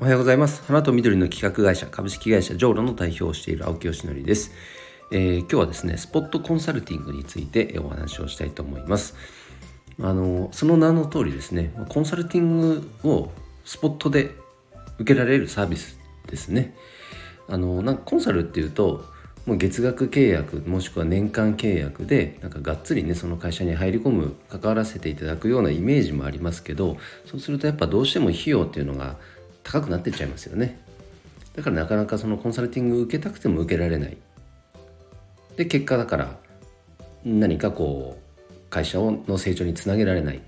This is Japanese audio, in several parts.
おはようございます。花と緑の企画会社株式会社ジョーロの代表をしている青木よしのりです、えー、今日はですねスポットコンサルティングについてお話をしたいと思います。あのその名の通りですねコンサルティングをスポットで受けられるサービスですね。あのなんかコンサルっていうともう月額契約もしくは年間契約でなんかがっつりねその会社に入り込む関わらせていただくようなイメージもありますけどそうするとやっぱどうしても費用っていうのが高くなってっちゃいますよね。だからなかなかそのコンサルティング受けたくても受けられない。で結果だから何かこう会社の成長につなげられない。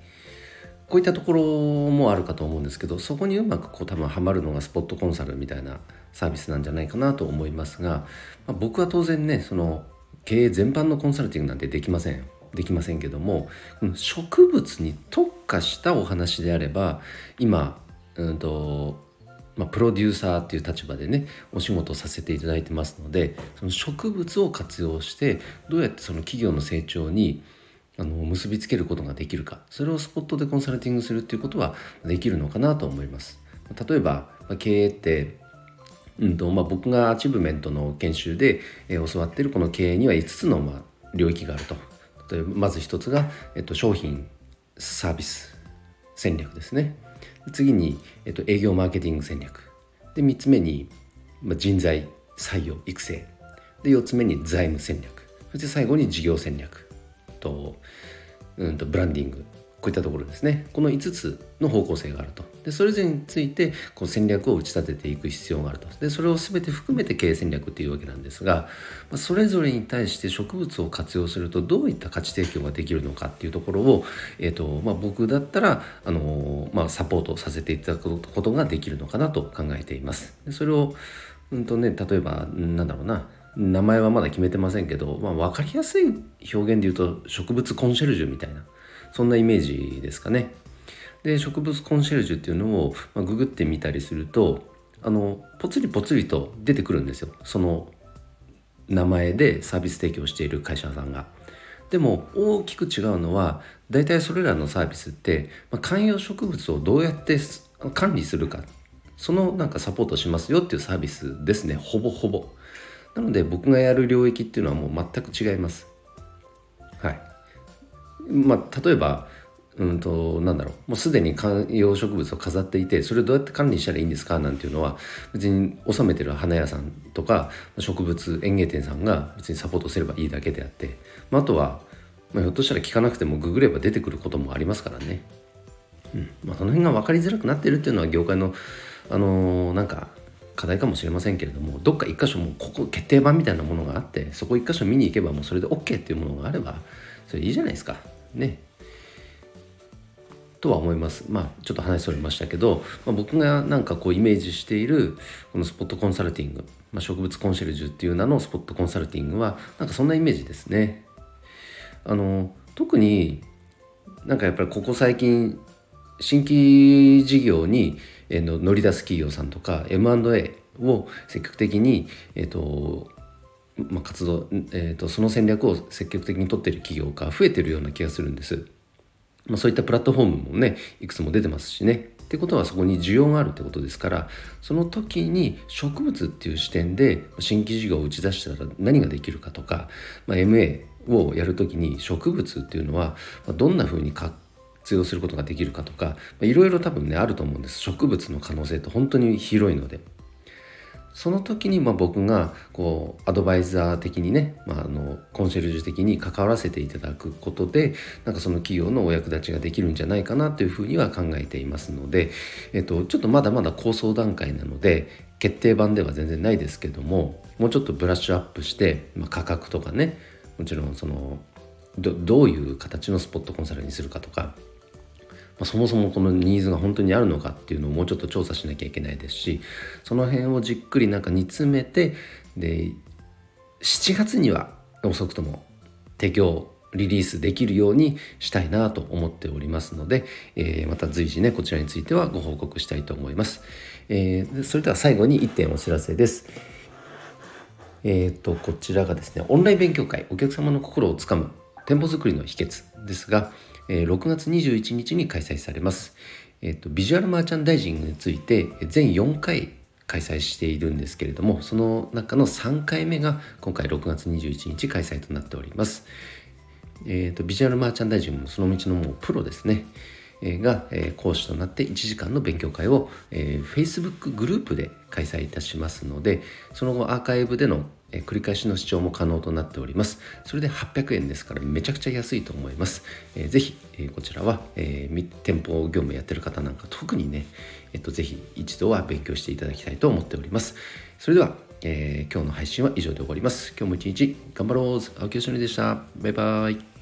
こういったところもあるかと思うんですけどそこにうまくこう多分ハマるのがスポットコンサルみたいなサービスなんじゃないかなと思いますが、まあ、僕は当然ねその経営全般のコンサルティングなんてできません。できませんけども植物に特化したお話であれば今うんとまあ、プロデューサーっていう立場でねお仕事をさせていただいてますのでその植物を活用してどうやってその企業の成長にあの結びつけることができるかそれをスポットでコンサルティングするっていうことはできるのかなと思います。例えば経営ってうんとまあ、僕がアチブメントの研修で、えー、教わってるこの経営には5つの、まあ、領域があると例えばまず1つが、えっと、商品サービス戦略ですね次に、えっと、営業マーケティング戦略。で3つ目に、まあ、人材採用育成。で4つ目に財務戦略。そして最後に事業戦略と,、うん、とブランディング。こういったところですね。この5つの方向性があると。でそれぞれについてこう戦略を打ち立てていく必要があると。でそれを全て含めて経営戦略っていうわけなんですが、まあ、それぞれに対して植物を活用するとどういった価値提供ができるのかっていうところを、えーとまあ、僕だったら、あのー、まあ、サポートさせていただくことができるのかなと考えています。でそれを、うんとね、例えばなんだろうな。名前はまだ決めてませんけど、まあ、分かりやすい表現で言うと植物コンシェルジュみたいな。そんなイメージですかね。で植物コンシェルジュっていうのを、まあ、ググってみたりするとあのポツリポツリと出てくるんですよその名前でサービス提供している会社さんが。でも大きく違うのは大体それらのサービスって、まあ、観葉植物をどうやって管理するかそのなんかサポートしますよっていうサービスですねほぼほぼ。なので僕がやる領域っていうのはもう全く違います。まあ例えばうんとなんだろう。もうすでに観葉植物を飾っていてそれをどうやって管理したらいいんですか？なんていうのは別に収めてる花屋さんとか植物園芸店さんが別にサポートすればいいだけであって、まあ、あとは、まあ、ひょっとしたら聞かなくてもググれば出てくることもありますからね、うん。まあ、その辺が分かりづらくなってるっていうのは業界のあのー、なんか課題かもしれませんけれどもどっか一箇所もうここ決定版みたいなものがあってそこ一箇所見に行けばもうそれで OK っていうものがあればそれいいじゃないですか。ね。とは思います。まあちょっと話それましたけど、まあ、僕がなんかこうイメージしているこのスポットコンサルティング、まあ、植物コンシェルジュっていう名のスポットコンサルティングはなんかそんなイメージですね。あの特になんかやっぱりここ最近新規事業に、乗り出す企業さんとか M&A を積極的に、えーとまあ、活動、えーと、その戦略を積極的に取っている企業が増えてるような気がするんです。まあ、そういったプラットフォームもねいくつも出てますしねってことはそこに需要があるってことですからその時に植物っていう視点で新規事業を打ち出したら何ができるかとか、まあ、MA をやる時に植物っていうのはどんなふうに活用することができるかとかいろいろ多分ねあると思うんです植物の可能性って本当に広いので。その時にまあ僕がこうアドバイザー的にね、まあ、あのコンシェルジュ的に関わらせていただくことでなんかその企業のお役立ちができるんじゃないかなというふうには考えていますので、えっと、ちょっとまだまだ構想段階なので決定版では全然ないですけどももうちょっとブラッシュアップして、まあ、価格とかねもちろんそのどどういう形のスポットコンサルにするかとかま、そもそもこのニーズが本当にあるのかっていうのをもうちょっと調査しなきゃいけないですしその辺をじっくりなんか煮詰めてで7月には遅くとも提供リリースできるようにしたいなと思っておりますので、えー、また随時ねこちらについてはご報告したいと思います、えー、それでは最後に1点お知らせです。えっ、ー、とこちらがですねオンライン勉強会お客様の心をつかむ店舗作りの秘訣ですが、6月21日に開催されます。えっと、ビジュアルマーチャンダイジングについて全4回開催しているんですけれどもその中の3回目が今回6月21日開催となっております。えーと、ビジュアルマーチャンダイジングもその道のもうプロですね。が、講師となって1時間の勉強会を、Facebook グループで開催いたしますのでその後アーカイブでの、え繰り返しの視聴も可能となっております。それで800円ですからめちゃくちゃ安いと思います、えー、ぜひ、えこちらは、え店舗業務やってる方なんか特にね、えっと、ぜひ一度は勉強していただきたいと思っております。それでは、えー、今日の配信は以上で終わります。今日も一日頑張ろう。青木よしのりでした。バイバイ。